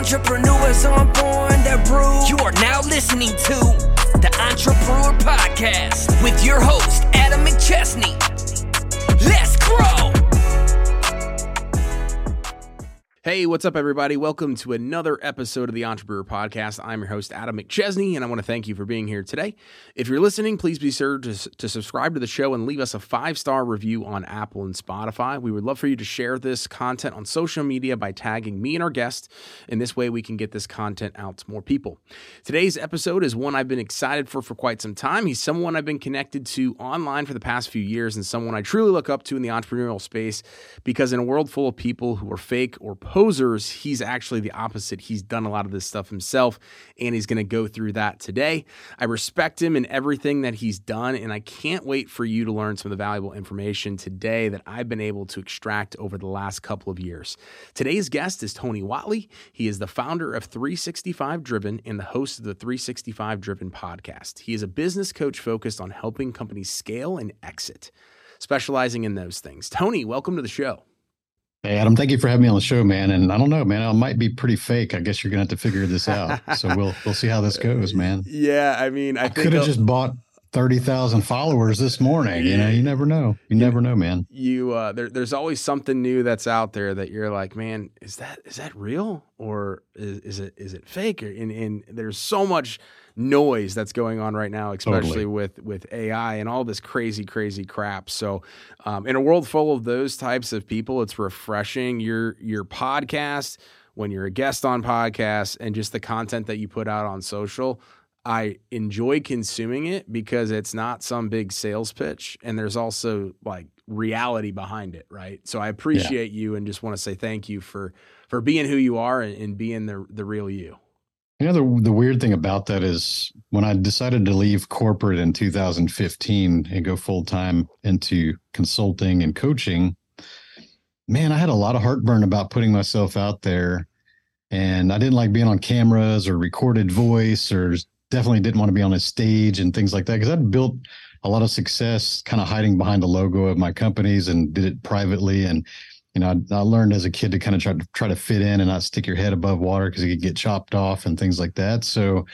Entrepreneurs on born that brew. You are now listening to the Entrepreneur Podcast with your host, Adam McChesney. Hey, what's up, everybody? Welcome to another episode of the Entrepreneur Podcast. I'm your host, Adam McChesney, and I want to thank you for being here today. If you're listening, please be sure to, to subscribe to the show and leave us a five star review on Apple and Spotify. We would love for you to share this content on social media by tagging me and our guest. In this way, we can get this content out to more people. Today's episode is one I've been excited for for quite some time. He's someone I've been connected to online for the past few years and someone I truly look up to in the entrepreneurial space because in a world full of people who are fake or posers, he's actually the opposite. He's done a lot of this stuff himself, and he's going to go through that today. I respect him and everything that he's done, and I can't wait for you to learn some of the valuable information today that I've been able to extract over the last couple of years. Today's guest is Tony Whatley. He is the founder of 365 Driven and the host of the 365 Driven podcast. He is a business coach focused on helping companies scale and exit, specializing in those things. Tony, welcome to the show. Hey Adam, thank you for having me on the show, man. And I don't know, man, I might be pretty fake. I guess you're gonna have to figure this out. So we'll we'll see how this goes, man. Yeah, I mean, I, I could have just bought thirty thousand followers this morning. You know, you never know. You never know, man. You uh, there, there's always something new that's out there that you're like, man, is that is that real or is, is it is it fake? And, and there's so much noise that's going on right now, especially Totally. with with AI and all this crazy, crazy crap. So, um, in a world full of those types of people, it's refreshing. Your your podcast when you're a guest on podcasts and just the content that you put out on social. I enjoy consuming it because it's not some big sales pitch, and there's also like reality behind it, right? So I appreciate you and just want to say thank you for for being who you are and, and being the the real you. You know, the the weird thing about that is when I decided to leave corporate in 2015 and go full time into consulting and coaching, man, I had a lot of heartburn about putting myself out there. And I didn't like being on cameras or recorded voice, or definitely didn't want to be on a stage and things like that. Because I'd built a lot of success kind of hiding behind the logo of my companies and did it privately. And you know, I, I learned as a kid to kind of try to try to fit in and not stick your head above water because you could get chopped off and things like that. So,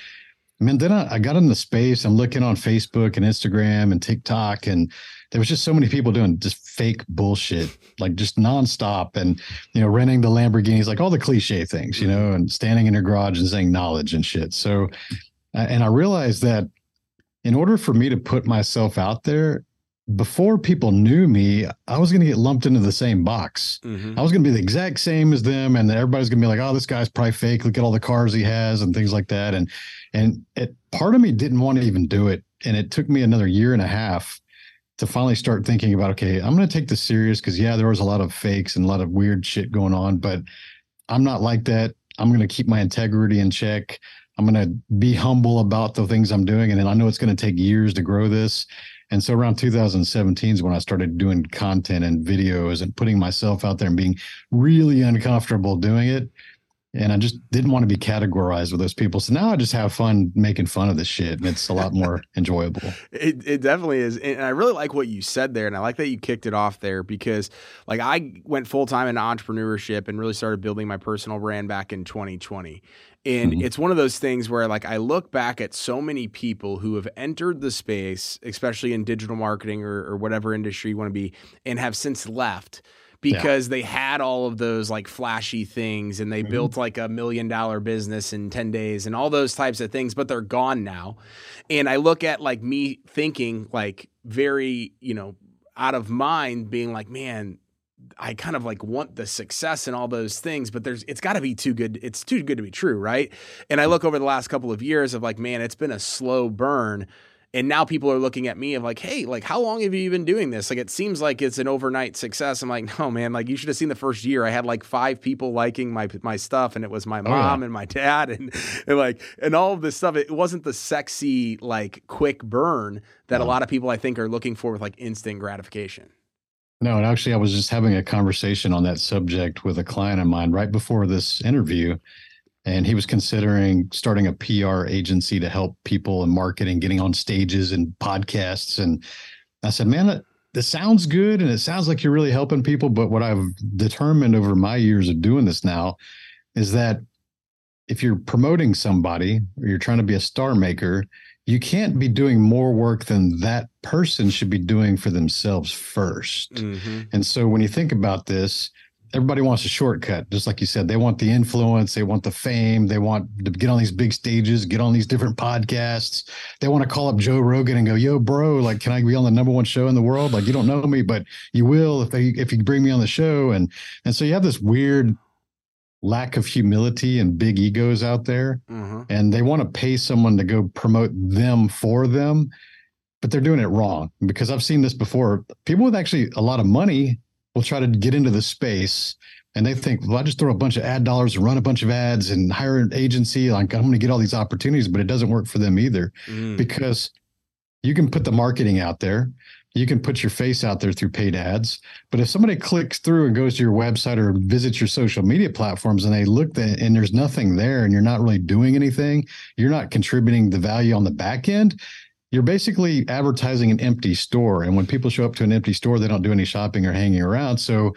I mean, then I, I got into space. I'm looking on Facebook and Instagram and TikTok, and there was just so many people doing just fake bullshit, like just nonstop, and you know, renting the Lamborghinis, like all the cliche things, you know, mm-hmm. and standing in your garage and saying knowledge and shit. So, and I realized that in order for me to put myself out there, before people knew me, I was going to get lumped into the same box. Mm-hmm. I was going to be the exact same as them, and everybody's going to be like, "Oh, this guy's probably fake. Look at all the cars he has and things like that." And and it, part of me didn't want to even do it, and it took me another year and a half to finally start thinking about, okay, I'm going to take this serious because yeah, there was a lot of fakes and a lot of weird shit going on, but I'm not like that. I'm going to keep my integrity in check. I'm going to be humble about the things I'm doing, and then I know it's going to take years to grow this. And so around 2017 is when I started doing content and videos and putting myself out there and being really uncomfortable doing it. And I just didn't want to be categorized with those people. So now I just have fun making fun of this shit. And it's a lot more enjoyable. It, it definitely is. And I really like what you said there. And I like that you kicked it off there because, like, I went full time into entrepreneurship and really started building my personal brand back in 2020. And Mhm. it's one of those things where, like, I look back at so many people who have entered the space, especially in digital marketing or, or whatever industry you want to be, and have since left because they had all of those like flashy things and they Mhm. built like a million dollar business in 10 days and all those types of things, but they're gone now. And I look at like me thinking like very, you know, out of mind being like, man, I kind of like want the success and all those things, but there's it's got to be too good. It's too good to be true, right? And I look over the last couple of years of like, man, it's been a slow burn. And now people are looking at me of like, hey, like how long have you been doing this? Like it seems like it's an overnight success. I'm like, no, man, like you should have seen the first year. I had like five people liking my my stuff, and it was my Oh, mom and my dad, and, and like and all of this stuff. It wasn't the sexy like quick burn that a lot of people I think are looking for with like instant gratification. No, and actually, I was just having a conversation on that subject with a client of mine right before this interview. And he was considering starting a PR agency to help people in marketing, getting on stages and podcasts. And I said, man, that, this sounds good. And it sounds like you're really helping people. But what I've determined over my years of doing this now is that if you're promoting somebody or you're trying to be a star maker, you can't be doing more work than that person should be doing for themselves 1st mm-hmm. And so when you think about this, everybody wants a shortcut, just like you said. They want the influence, they want the fame, they want to get on these big stages, get on these different podcasts. They want to call up Joe Rogan and go, "Yo, bro, like, can I be on the number one show in the world? Like, you don't know me, but you will if they if you bring me on the show." And and so you have this weird lack of humility and big egos out there, mm-hmm. and they want to pay someone to go promote them for them. But they're doing it wrong because I've seen this before. People with actually a lot of money will try to get into the space and they think, well, I just throw a bunch of ad dollars and run a bunch of ads and hire an agency. Like I'm going to get all these opportunities, but it doesn't work for them either mm. because you can put the marketing out there. You can put your face out there through paid ads. But if somebody clicks through and goes to your website or visits your social media platforms and they look at and there's nothing there and you're not really doing anything, you're not contributing the value on the back end, you're basically advertising an empty store. And when people show up to an empty store, they don't do any shopping or hanging around. So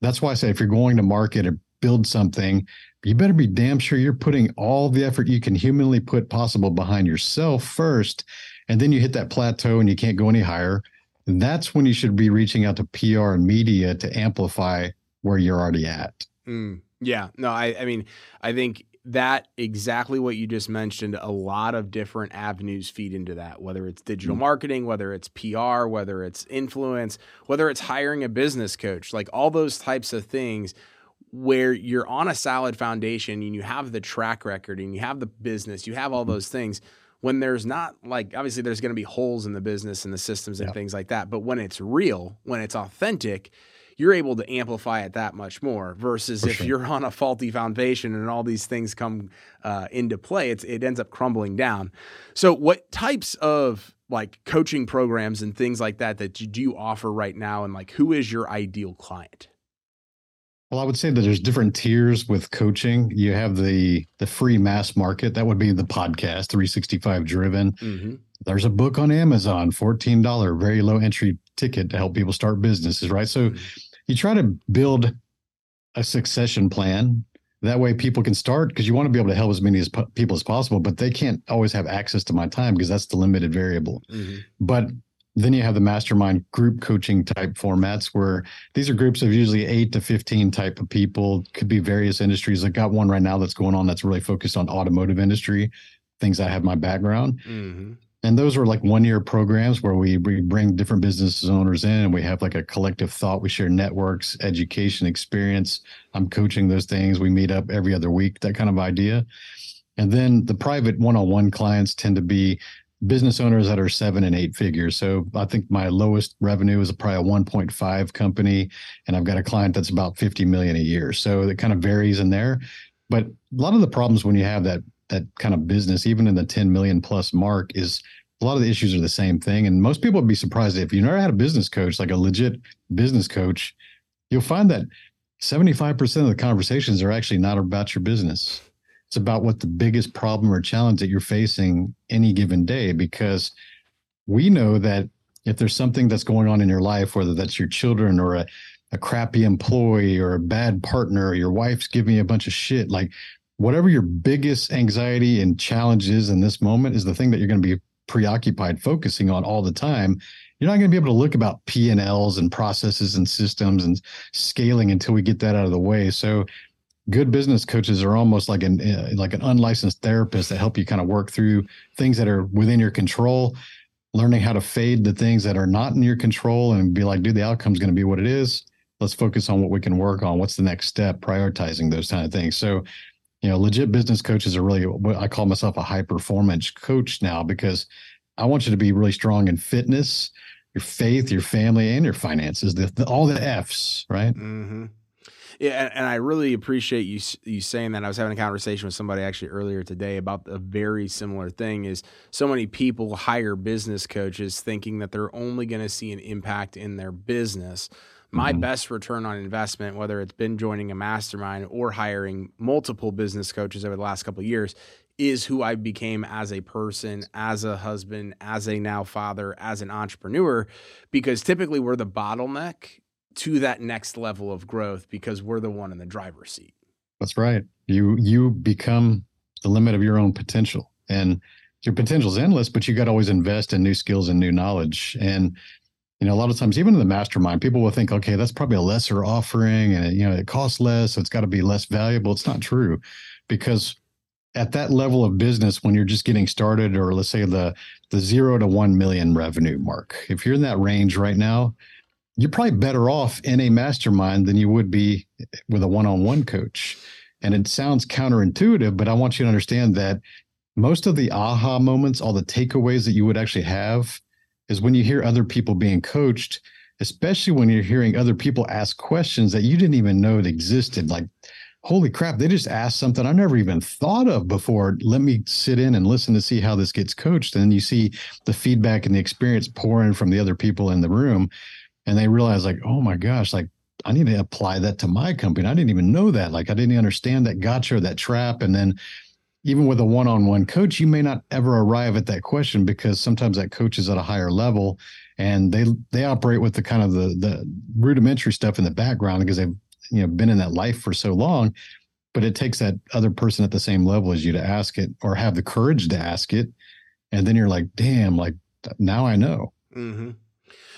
that's why I say if you're going to market or build something, you better be damn sure you're putting all the effort you can humanly put possible behind yourself first. And then you hit that plateau and you can't go any higher. And that's when you should be reaching out to PR and media to amplify where you're already at. Mm, yeah. No, I, I mean, I think that exactly what you just mentioned a lot of different avenues feed into that whether it's digital mm-hmm. marketing whether it's pr whether it's influence whether it's hiring a business coach like all those types of things where you're on a solid foundation and you have the track record and you have the business you have all those things when there's not like obviously there's going to be holes in the business and the systems and yeah. things like that but when it's real when it's authentic you're able to amplify it that much more versus For if sure. you're on a faulty foundation and all these things come uh, into play, it ends up crumbling down. So, what types of like coaching programs and things like that that you do you offer right now, and like who is your ideal client? Well, I would say that there's different tiers with coaching. You have the the free mass market, that would be the podcast, 365 driven. Mm-hmm. There's a book on Amazon, $14, very low entry ticket to help people start businesses, right? So mm-hmm you try to build a succession plan. That way people can start because you want to be able to help as many as po- people as possible but they can't always have access to my time because that's the limited variable. Mm-hmm. but then you have the mastermind group coaching type formats where these are groups of usually 8 to 15 type of people. Could be various industries. I got one right now that's going on that's really focused on automotive industry things i have my background. Mm-hmm and those were like one year programs where we, we bring different business owners in and we have like a collective thought. We share networks education experience. I'm coaching those things. We meet up every other week that kind of idea. And then the private one-on-one clients tend to be business owners that are seven and eight figures. So i think my lowest revenue is probably a 1.5 company and i've got a client that's about 50 million a year. So it kind of varies in there. But a lot of the problems when you have that that kind of business, even in the 10 million plus mark, is a lot of the issues are the same thing. And most people would be surprised if you never had a business coach, like a legit business coach, you'll find that 75% of the conversations are actually not about your business. It's about what the biggest problem or challenge that you're facing any given day. Because we know that if there's something that's going on in your life, whether that's your children or a, a crappy employee or a bad partner, or your wife's giving you a bunch of shit, like whatever your biggest anxiety and challenge is in this moment is the thing that you're going to be preoccupied focusing on all the time. You're not going to be able to look about p&l's and processes and systems and scaling until we get that out of the way. So good business coaches are almost like an uh, like an unlicensed therapist that help you kind of work through things that are within your control learning how to fade the things that are not in your control and be like dude the outcome's going to be what it is. Let's focus on what we can work on. What's the next step? Prioritizing those kind of things. So you know, legit business coaches are really what I call myself a high performance coach now because I want you to be really strong in fitness, your faith, your family, and your finances. The, the all the F's, right? Mm-hmm. Yeah, and, and, I really appreciate you you saying that. I was having a conversation with somebody actually earlier today about a very similar thing. Is so many people hire business coaches thinking that they're only going to see an impact in their business my mm-hmm. best return on investment, whether it's been joining a mastermind or hiring multiple business coaches over the last couple of years, is who I became as a person, as a husband, as a now father, as an entrepreneur, because typically we're the bottleneck to that next level of growth because we're the one in the driver's seat. That's right. You you become the limit of your own potential. And your potential is endless, but you got to always invest in new skills and new knowledge. And you know, a lot of times, even in the mastermind, people will think, okay, that's probably a lesser offering, and you know, it costs less, so it's got to be less valuable. It's not true, because at that level of business, when you're just getting started, or let's say the the zero to one million revenue mark, if you're in that range right now, you're probably better off in a mastermind than you would be with a one-on-one coach. And it sounds counterintuitive, but I want you to understand that most of the aha moments, all the takeaways that you would actually have is when you hear other people being coached, especially when you're hearing other people ask questions that you didn't even know it existed. Like, holy crap, they just asked something I never even thought of before. Let me sit in and listen to see how this gets coached. And you see the feedback and the experience pouring from the other people in the room. And they realize, like, oh my gosh, like I need to apply that to my company. I didn't even know that. Like I didn't understand that gotcha that trap. And then even with a one-on-one coach, you may not ever arrive at that question because sometimes that coach is at a higher level and they they operate with the kind of the the rudimentary stuff in the background because they've you know been in that life for so long. But it takes that other person at the same level as you to ask it or have the courage to ask it. And then you're like, damn, like now I know. Mm-hmm.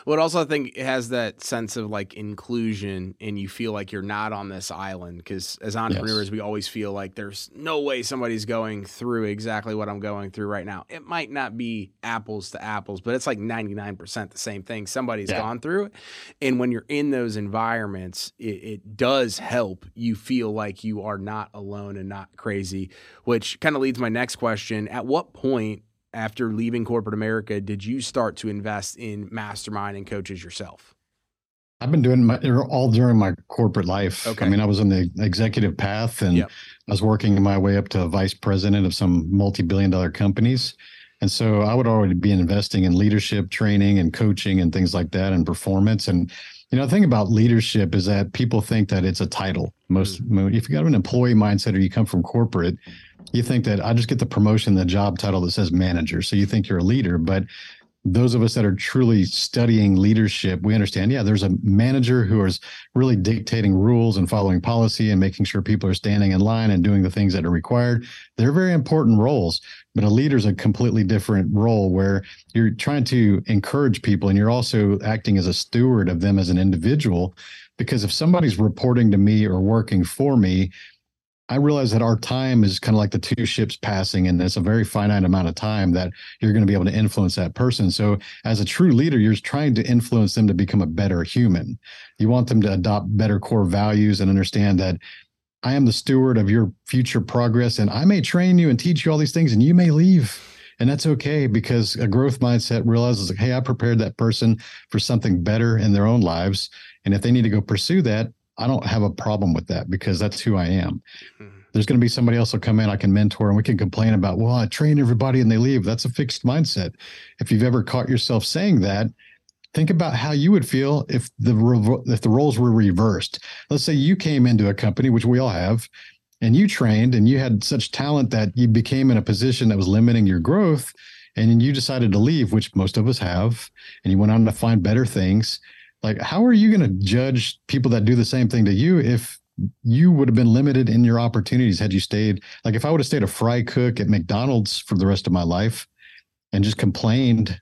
Well, also I think it has that sense of like inclusion, and you feel like you're not on this island. Because as entrepreneurs, yes. we always feel like there's no way somebody's going through exactly what I'm going through right now. It might not be apples to apples, but it's like 99% the same thing. Somebody's yeah. gone through it, and when you're in those environments, it, it does help you feel like you are not alone and not crazy. Which kind of leads my next question: At what point after leaving corporate America did you start to invest in mastermind and coaches yourself? I've been doing my, er, all during my corporate life. Okay. I mean, I was on the executive path and yep. I was working my way up to vice president of some multi billion dollar companies. And so I would already be investing in leadership training and coaching and things like that and performance. And, you know, the thing about leadership is that people think that it's a title. Most, mm. if you got an employee mindset or you come from corporate, you think that I just get the promotion, the job title that says manager. So you think you're a leader. But those of us that are truly studying leadership, we understand, yeah, there's a manager who is really dictating rules and following policy and making sure people are standing in line and doing the things that are required. They're very important roles, but a leader is a completely different role where you're trying to encourage people and you're also acting as a steward of them as an individual. Because if somebody's reporting to me or working for me, I realize that our time is kind of like the two ships passing, and it's a very finite amount of time that you're going to be able to influence that person. So, as a true leader, you're trying to influence them to become a better human. You want them to adopt better core values and understand that I am the steward of your future progress, and I may train you and teach you all these things, and you may leave. And that's okay because a growth mindset realizes, like, hey, I prepared that person for something better in their own lives. And if they need to go pursue that, I don't have a problem with that because that's who I am. Mm-hmm. There's going to be somebody else will come in I can mentor and we can complain about, well, I train everybody and they leave. That's a fixed mindset. If you've ever caught yourself saying that, think about how you would feel if the if the roles were reversed. Let's say you came into a company, which we all have, and you trained and you had such talent that you became in a position that was limiting your growth and you decided to leave, which most of us have, and you went on to find better things like how are you going to judge people that do the same thing to you if you would have been limited in your opportunities had you stayed? Like if i would have stayed a fry cook at mcdonald's for the rest of my life and just complained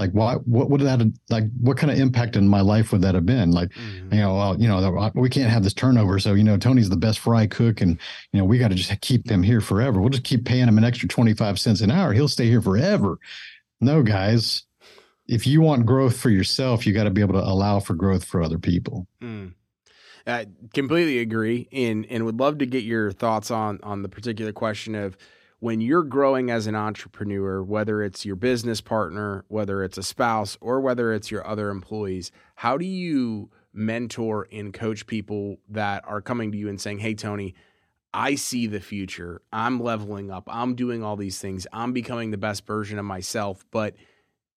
like what what would that have, like what kind of impact in my life would that have been? Like mm-hmm. you know well you know we can't have this turnover so you know tony's the best fry cook and you know we got to just keep them here forever. We'll just keep paying him an extra 25 cents an hour. He'll stay here forever. No guys if you want growth for yourself, you got to be able to allow for growth for other people. Mm. I completely agree, and and would love to get your thoughts on on the particular question of when you're growing as an entrepreneur, whether it's your business partner, whether it's a spouse, or whether it's your other employees, how do you mentor and coach people that are coming to you and saying, "Hey, Tony." I see the future. I'm leveling up. I'm doing all these things. I'm becoming the best version of myself. But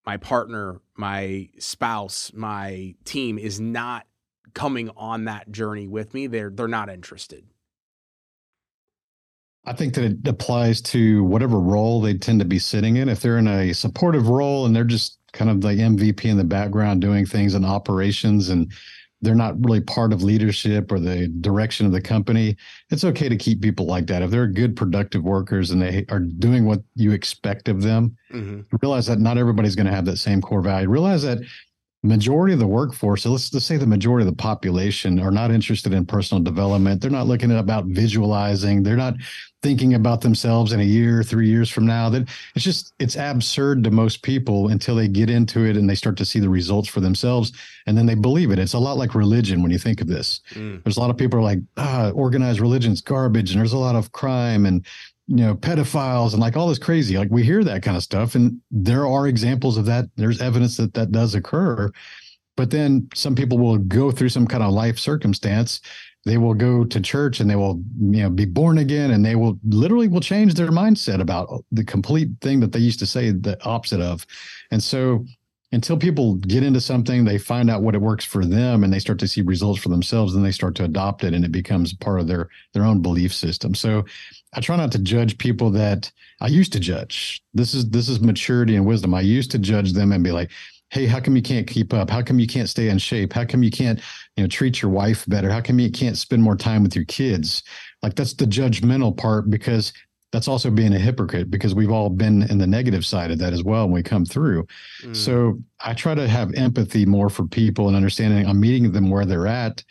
my partner, my spouse, my team is not coming on that journey with me. They're they're not interested. I think that it applies to whatever role they tend to be sitting in. If they're in a supportive role and they're just kind of the MVP in the background doing things and operations and they're not really part of leadership or the direction of the company, it's okay to keep people like that. If they're good, productive workers and they are doing what you expect of them, mm-hmm. realize that not everybody's going to have that same core value. Realize that majority of the workforce, so let's, let's say the majority of the population are not interested in personal development. They're not looking at about visualizing. They're not thinking about themselves in a year, three years from now. That it's just it's absurd to most people until they get into it and they start to see the results for themselves, and then they believe it. It's a lot like religion when you think of this. Mm. There's a lot of people are like, ah, organized religion's garbage, and there's a lot of crime and you know pedophiles and like all this crazy. Like we hear that kind of stuff and there are examples of that. There's evidence that that does occur. But then some people will go through some kind of life circumstance. They will go to church and they will you know be born again and they will literally will change their mindset about uh, the complete thing that they used to say the opposite of. And so until people get into something, they find out what it works for them and they start to see results for themselves, then they start to adopt it and it becomes part of their their own belief system. So I try not to judge people that I used to judge. This is this is maturity and wisdom. I used to judge them and be like, hey, how come you can't keep up? How come you can't stay in shape? How come you can't, you know, treat your wife better? How come you can't spend more time with your kids? Like that's the judgmental part because that's also being a hypocrite because we've all been in the negative side of that as well when we come through. Mm. So I try to have empathy more for people and understanding I'm meeting them where they're at.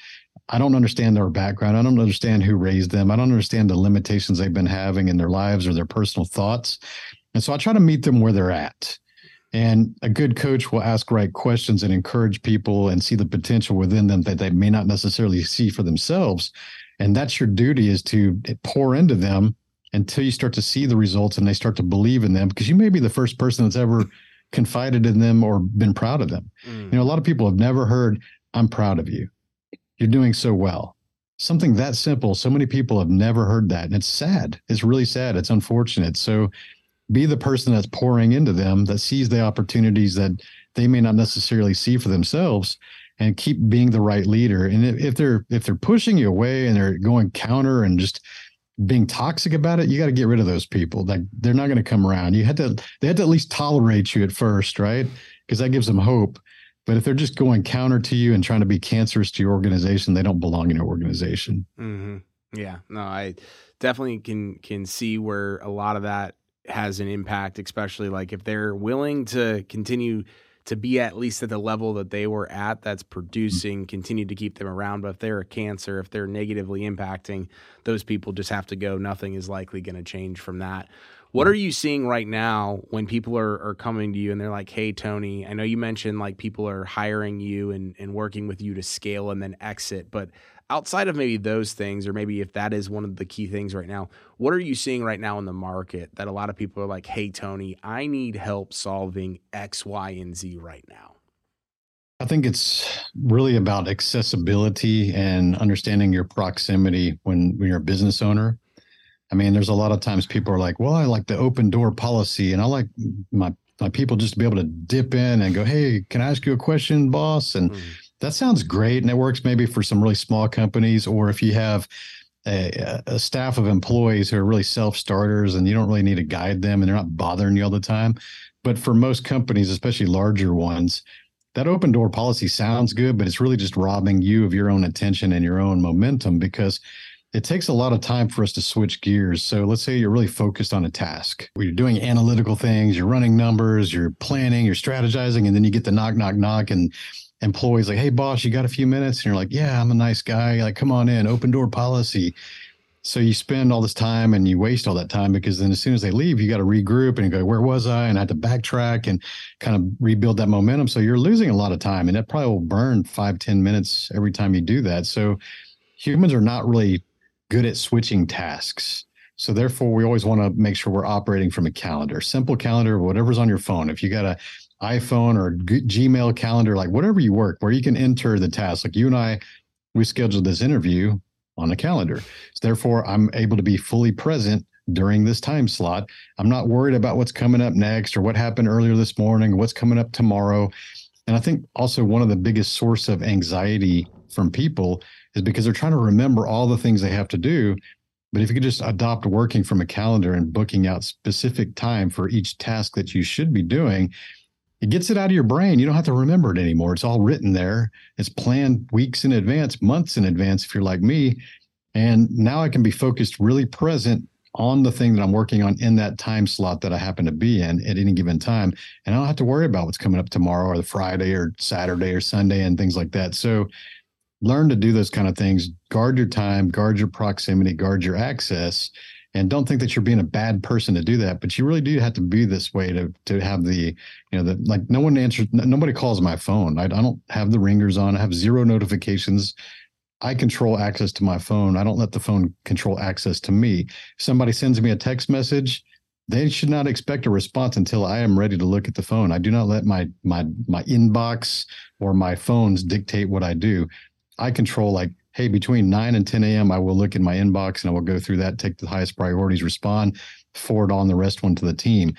I don't understand their background. I don't understand who raised them. I don't understand the limitations they've been having in their lives or their personal thoughts. And so I try to meet them where they're at. And a good coach will ask right questions and encourage people and see the potential within them that they may not necessarily see for themselves. And that's your duty is to pour into them until you start to see the results and they start to believe in them because you may be the first person that's ever confided in them or been proud of them. Mm. You know, a lot of people have never heard, I'm proud of you. You're doing so well. Something that simple. So many people have never heard that. And it's sad. It's really sad. It's unfortunate. So be the person that's pouring into them that sees the opportunities that they may not necessarily see for themselves and keep being the right leader. And if they're if they're pushing you away and they're going counter and just being toxic about it, you got to get rid of those people. Like they're not going to come around. You had to they had to at least tolerate you at first, right? Because that gives them hope. But if they're just going counter to you and trying to be cancerous to your organization, they don't belong in your organization. Mm-hmm. Yeah, no, I definitely can can see where a lot of that has an impact, especially like if they're willing to continue to be at least at the level that they were at that's mm-hmm. producing continue to keep them around. But if they're a cancer if they're negatively impacting those people just have to go. Nothing is likely going to change from that. What are mm-hmm. you seeing right now when people are, are coming to you and they're like hey tony i know you mentioned like people are hiring you and, and working with you to scale and then exit but outside of maybe those things, or maybe if that is one of the key things right now, what are you seeing right now in the market that a lot of people are like, hey, Tony, I need help solving X, Y, and Z right now? I think it's really about accessibility and understanding your proximity when, when you're a business owner. I mean, there's a lot of times people are like, well, I like the open door policy and I like my my people just to be able to dip in and go, hey, can I ask you a question, boss? And mm that sounds great. And it works maybe for some really small companies, or if you have a, a staff of employees who are really self starters and you don't really need to guide them and they're not bothering you all the time. But for most companies, especially larger ones, that open door policy sounds good, but it's really just robbing you of your own attention and your own momentum because it takes a lot of time for us to switch gears. So let's say you're really focused on a task you're doing analytical things, you're running numbers, you're planning, you're strategizing, and then you get the knock, knock, knock, and employees like, "Hey, boss, you got a few minutes?" And you're like, "Yeah, I'm a nice guy. Like, come on in. Open door policy." So you spend all this time and you waste all that time because then as soon as they leave, you got to regroup and go, "Where was I?" And I had to backtrack and kind of rebuild that momentum. So you're losing a lot of time, and that probably will burn five, ten minutes every time you do that. So humans are not really good at switching tasks. So therefore, we always want to make sure we're operating from a calendar, simple calendar, whatever's on your phone. If you got a iPhone or G- Gmail calendar, like whatever you work, where you can enter the task. Like you and I, we scheduled this interview on a calendar. So therefore, I'm able to be fully present during this time slot. I'm not worried about what's coming up next or what happened earlier this morning, or what's coming up tomorrow. And I think also one of the biggest source of anxiety from people is because they're trying to remember all the things they have to do. But if you could just adopt working from a calendar and booking out specific time for each task that you should be doing, it gets it out of your brain. You don't have to remember it anymore. It's all written there. It's planned weeks in advance, months in advance, if you're like me. And now I can be focused, really present on the thing that I'm working on in that time slot that I happen to be in at any given time. And I don't have to worry about what's coming up tomorrow or the Friday or Saturday or Sunday and things like that. So learn to do those kind of things. Guard your time, guard your proximity, guard your access and don't think that you're being a bad person to do that but you really do have to be this way to to have the you know the like no one answers nobody calls my phone. I, I don't have the ringers on. I have zero notifications. I control access to my phone. I don't let the phone control access to me. If somebody sends me a text message they should not expect a response until I am ready to look at the phone. I do not let my my my inbox or my phones dictate what I do. I control like hey, between 9 and 10 a.m., I will look in my inbox and I will go through that, take the highest priorities, respond, forward on the rest one to the team.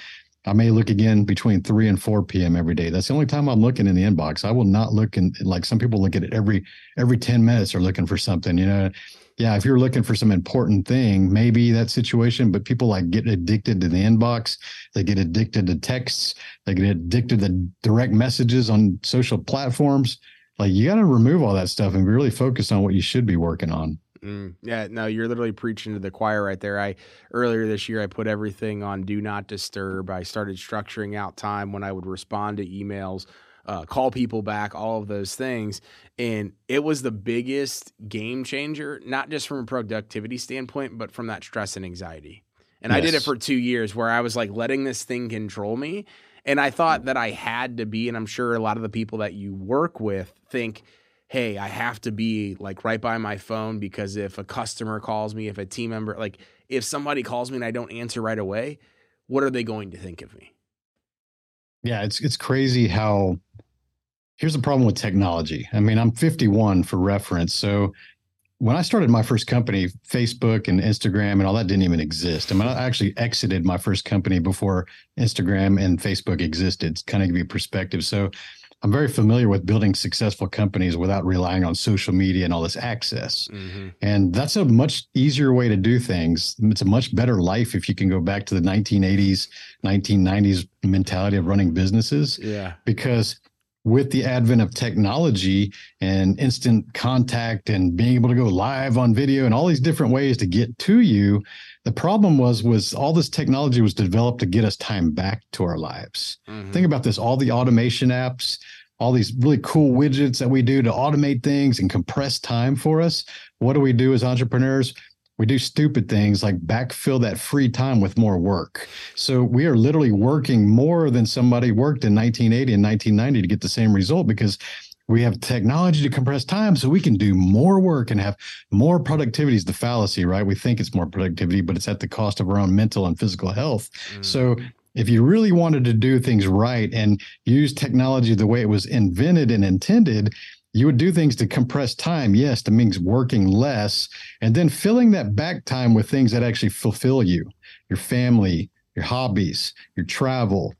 I may look again between 3 and 4 p.m. every day. That's the only time I'm looking in the inbox. I will not look in like some people look at it every every 10 minutes are looking for something, you know. Yeah, if you're looking for some important thing, maybe that situation, but people like get addicted to the inbox, they get addicted to texts, they get addicted to direct messages on social platforms like you got to remove all that stuff and really focus on what you should be working on. Mm, yeah, no, you're literally preaching to the choir right there. I earlier this year I put everything on do not disturb. I started structuring out time when I would respond to emails, uh, call people back, all of those things, and it was the biggest game changer, not just from a productivity standpoint, but from that stress and anxiety. And yes. I did it for two years where I was like letting this thing control me. And I thought that I had to be, and I'm sure a lot of the people that you work with think, hey, I have to be like right by my phone because if a customer calls me, if a team member, like if somebody calls me and I don't answer right away, what are they going to think of me? Yeah, it's it's crazy how here's the problem with technology. I mean, I'm 51 for reference. So when I started my first company, Facebook and Instagram and all that didn't even exist. I mean, I actually exited my first company before Instagram and Facebook existed. To kind of give you perspective. So I'm very familiar with building successful companies without relying on social media and all this access. Mm-hmm. And that's a much easier way to do things. It's a much better life if you can go back to the 1980s, 1990s mentality of running businesses. Yeah. Because with the advent of technology and instant contact and being able to go live on video and all these different ways to get to you the problem was was all this technology was developed to get us time back to our lives. Mm-hmm. think about this all the automation apps all these really cool widgets that we do to automate things and compress time for us. What do we do as entrepreneurs we do stupid things like backfill that free time with more work. So we are literally working more than somebody worked in 1980 and 1990 to get the same result because we have technology to compress time so we can do more work and have more productivity is the fallacy, right? We think it's more productivity, but it's at the cost of our own mental and physical health. Mm. So if you really wanted to do things right and use technology the way it was invented and intended, you would do things to compress time. Yes, that means working less and then filling that back time with things that actually fulfill you, your family, your hobbies, your travel,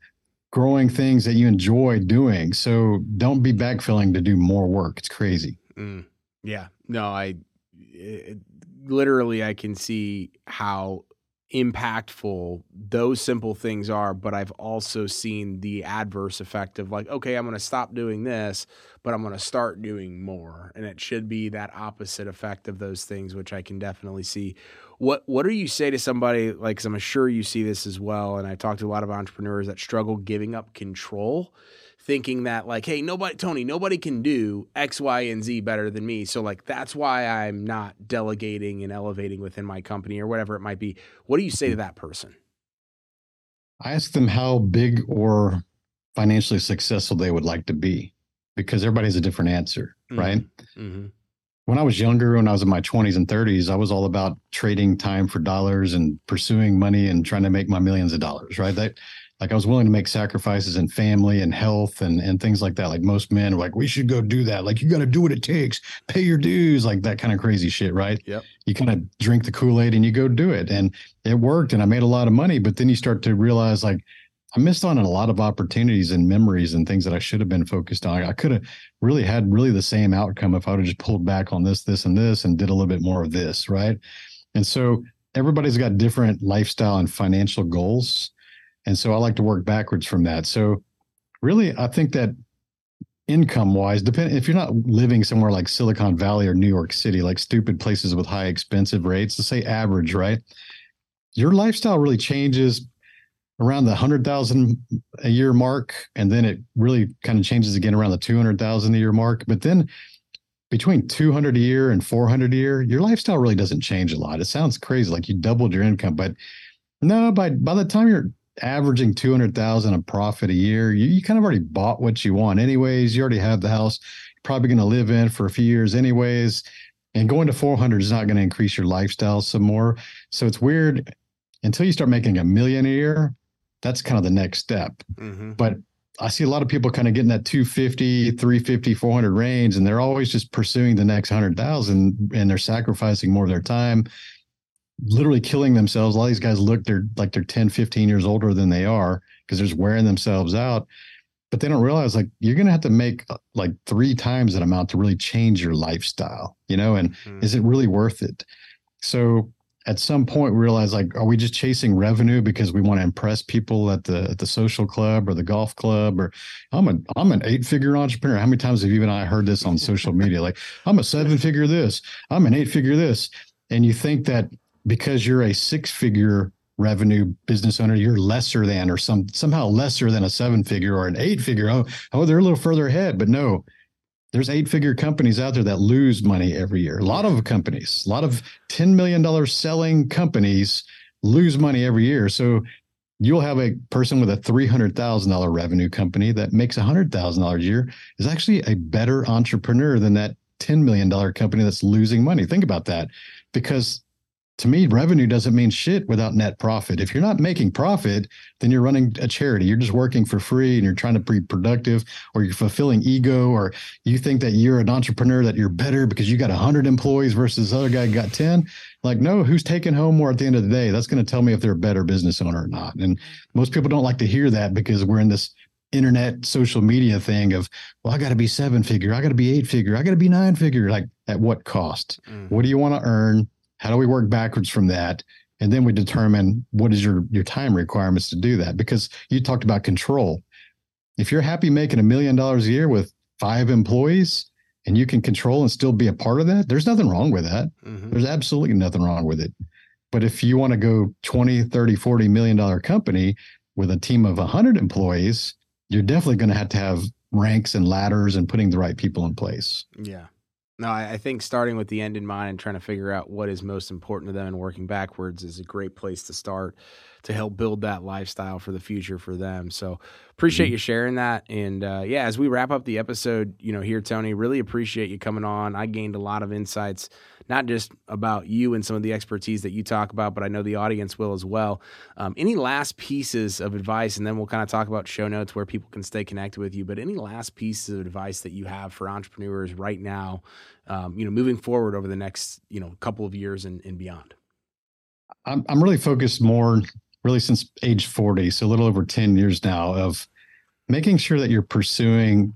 growing things that you enjoy doing. So don't be backfilling to do more work. It's crazy. Mm, yeah. No, I it, literally I can see how impactful those simple things are but i've also seen the adverse effect of like okay i'm going to stop doing this but i'm going to start doing more. And it should be that opposite effect of those things which i can definitely see. What what do you say to somebody like cuz i'm sure you see this as well and i talk to a lot of entrepreneurs that struggle giving up control thinking that like hey nobody tony nobody can do x y and z better than me so like that's why i'm not delegating and elevating within my company or whatever it might be what do you say to that person i ask them how big or financially successful they would like to be because everybody has a different answer mm-hmm. right mm-hmm. when i was younger when i was in my 20s and 30s i was all about trading time for dollars and pursuing money and trying to make my millions of dollars right that like I was willing to make sacrifices in family and health and and things like that. Like most men are like, we should go do that. Like you got to do what it takes, pay your dues, like that kind of crazy shit, right? Yep. You kind of drink the Kool Aid and you go do it, and it worked, and I made a lot of money. But then you start to realize like. I missed on a lot of opportunities and memories and things that I should have been focused on. I could have really had really the same outcome if I would have just pulled back on this, this, and this and did a little bit more of this, right? And so everybody's got different lifestyle and financial goals and so I like to work backwards from that. So really, I think that income wise, depend if you're not living somewhere like Silicon Valley or New York City, like stupid places with high expensive rates, to say average, right? Your lifestyle really changes around the hundred thousand a year mark, and then it really kind of changes again around the two hundred thousand a year mark. But then between 200 a year and 400 a year, your lifestyle really doesn't change a lot. It sounds crazy, like you doubled your income, but no, by by the time you're averaging 200,000 a profit a year, you, you kind of already bought what you want anyways. You already have the house you're probably going to live in for a few years anyways. And going to 400 is not going to increase your lifestyle some more. So it's weird until you start making a million a year. That's kind of the next step. Mm-hmm. But I see a lot of people kind of getting that 250, 350, 400 range, and they're always just pursuing the next 100,000 and they're sacrificing more of their time, literally killing themselves. A lot of these guys look they're like they're 10, 15 years older than they are because they're just wearing themselves out. But they don't realize like you're going to have to make uh, like three times that amount to really change your lifestyle, you know, and mm-hmm. is it really worth it? So at some point we realize like are we just chasing revenue because we want to impress people at the at the social club or the golf club or i'm a i'm an eight figure entrepreneur how many times have you and i heard this on social media like i'm a seven figure this i'm an eight figure this and you think that because you're a six figure revenue business owner you're lesser than or some somehow lesser than a seven figure or an eight figure oh oh they're a little further ahead but no there's eight figure companies out there that lose money every year. A lot of companies, a lot of $10 million selling companies lose money every year. So you'll have a person with a $300,000 revenue company that makes $100,000 a year is actually a better entrepreneur than that $10 million company that's losing money. Think about that because to me, revenue doesn't mean shit without net profit. If you're not making profit, then you're running a charity. You're just working for free and you're trying to be productive or you're fulfilling ego or you think that you're an entrepreneur that you're better because you got 100 employees versus the other guy got 10. Like, no, who's taking home more at the end of the day? That's going to tell me if they're a better business owner or not. And most people don't like to hear that because we're in this internet social media thing of, well, I got to be seven figure, I got to be eight figure, I got to be nine figure. Like, at what cost? Mm. What do you want to earn? How do we work backwards from that? And then we determine what is your your time requirements to do that. Because you talked about control. If you're happy making a million dollars a year with five employees and you can control and still be a part of that, there's nothing wrong with that. Mm-hmm. There's absolutely nothing wrong with it. But if you want to go 20, 30, 40 million dollar company with a team of 100 employees, you're definitely going to have to have ranks and ladders and putting the right people in place. Yeah. No, I, I think starting with the end in mind and trying to figure out what is most important to them and working backwards is a great place to start to help build that lifestyle for the future for them. So appreciate mm-hmm. you sharing that. And uh, yeah, as we wrap up the episode, you know, here, Tony, really appreciate you coming on. I gained a lot of insights not just about you and some of the expertise that you talk about, but I know the audience will as well. Um, any last pieces of advice, and then we'll kind of talk about show notes where people can stay connected with you. But any last pieces of advice that you have for entrepreneurs right now, um, you know, moving forward over the next you know couple of years and, and beyond. I'm I'm really focused more, really since age 40, so a little over 10 years now of making sure that you're pursuing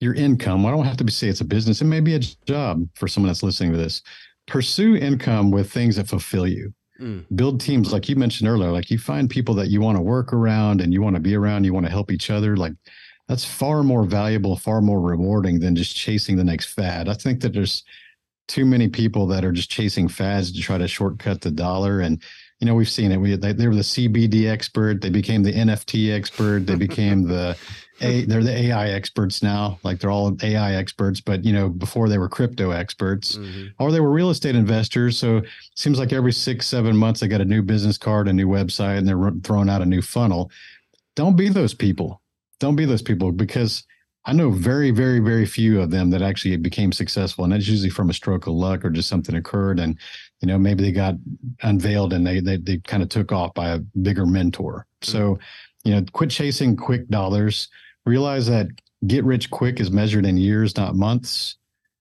your income. I don't have to say it's a business. It may be a job for someone that's listening to this. Pursue income with things that fulfill you. Mm. Build teams like you mentioned earlier. Like you find people that you want to work around and you want to be around. You want to help each other. Like that's far more valuable, far more rewarding than just chasing the next fad. I think that there's too many people that are just chasing fads to try to shortcut the dollar and you know, we've seen it. We they, they were the CBD expert. They became the NFT expert. They became the a, they're the AI experts now. Like they're all AI experts, but you know, before they were crypto experts, mm-hmm. or they were real estate investors. So it seems like every six, seven months they got a new business card, a new website, and they're throwing out a new funnel. Don't be those people. Don't be those people because I know very, very, very few of them that actually became successful, and that's usually from a stroke of luck or just something occurred, and you know maybe they got unveiled and they they, they kind of took off by a bigger mentor. Mm-hmm. So, you know, quit chasing quick dollars. Realize that get rich quick is measured in years, not months.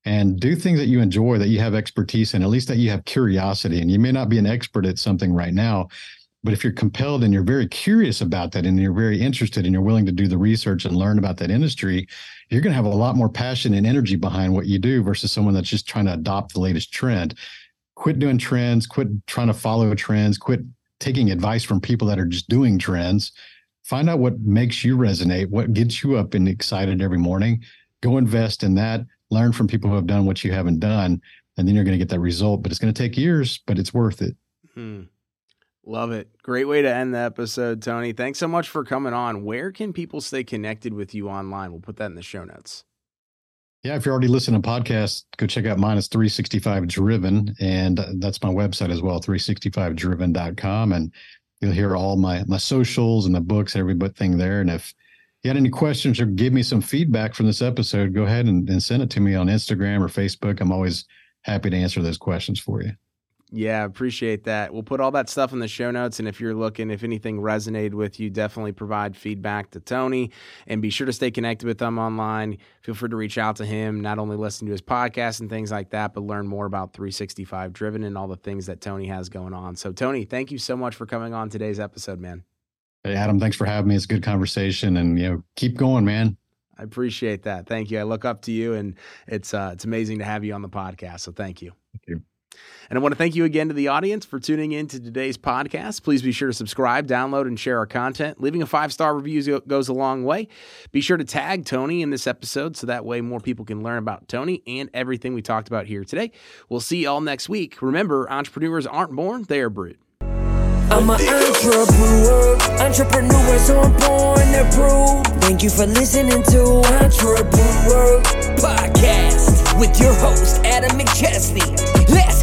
And do things that you enjoy, that you have expertise in, at least that you have curiosity. And you may not be an expert at something right now, but if you're compelled and you're very curious about that and you're very interested and you're willing to do the research and learn about that industry, you're going to have a lot more passion and energy behind what you do versus someone that's just trying to adopt the latest trend. Quit doing trends, quit trying to follow trends, quit taking advice from people that are just doing trends. find out what makes you resonate, what gets you up and excited every morning. Go invest in that. Learn from people who have done what you haven't done, and then you're going to get that result. But it's going to take years, but it's worth it. Hmm. Love it. Great way to end the episode, Tony. Thanks so much for coming on. Where can people stay connected with you online? We'll put that in the show notes. Yeah, if you're already listening to podcasts, go check out mine. It's 365 Driven, and that's my website as well, 365driven.com. And you'll hear all my my socials and the books, everything there. And if you had any questions or give me some feedback from this episode, go ahead and, and send it to me on Instagram or Facebook. I'm always happy to answer those questions for you. Yeah, appreciate that. We'll put all that stuff in the show notes. And if you're looking, if anything resonated with you, definitely provide feedback to Tony and be sure to stay connected with him online. Feel free to reach out to him, not only listen to his podcast and things like that, but learn more about 365 Driven and all the things that Tony has going on. So, Tony, thank you so much for coming on today's episode, man. Hey, Adam, thanks for having me. It's a good conversation and, you know, keep going, man. I appreciate that. Thank you. I look up to you and it's, uh, it's amazing to have you on the podcast. So, thank you. Thank you. And I want to thank you again to the audience for tuning in to today's podcast. Please be sure to subscribe, download, and share our content. Leaving a five star review goes a long way. Be sure to tag Tony in this episode so that way more people can learn about Tony and everything we talked about here today. We'll see you all next week. Remember, entrepreneurs aren't born, they are brewed. I'm an entrepreneur, entrepreneur, so I'm born to. Thank you for listening to Entrepreneur Podcast with your host, Adam McChesney. Let's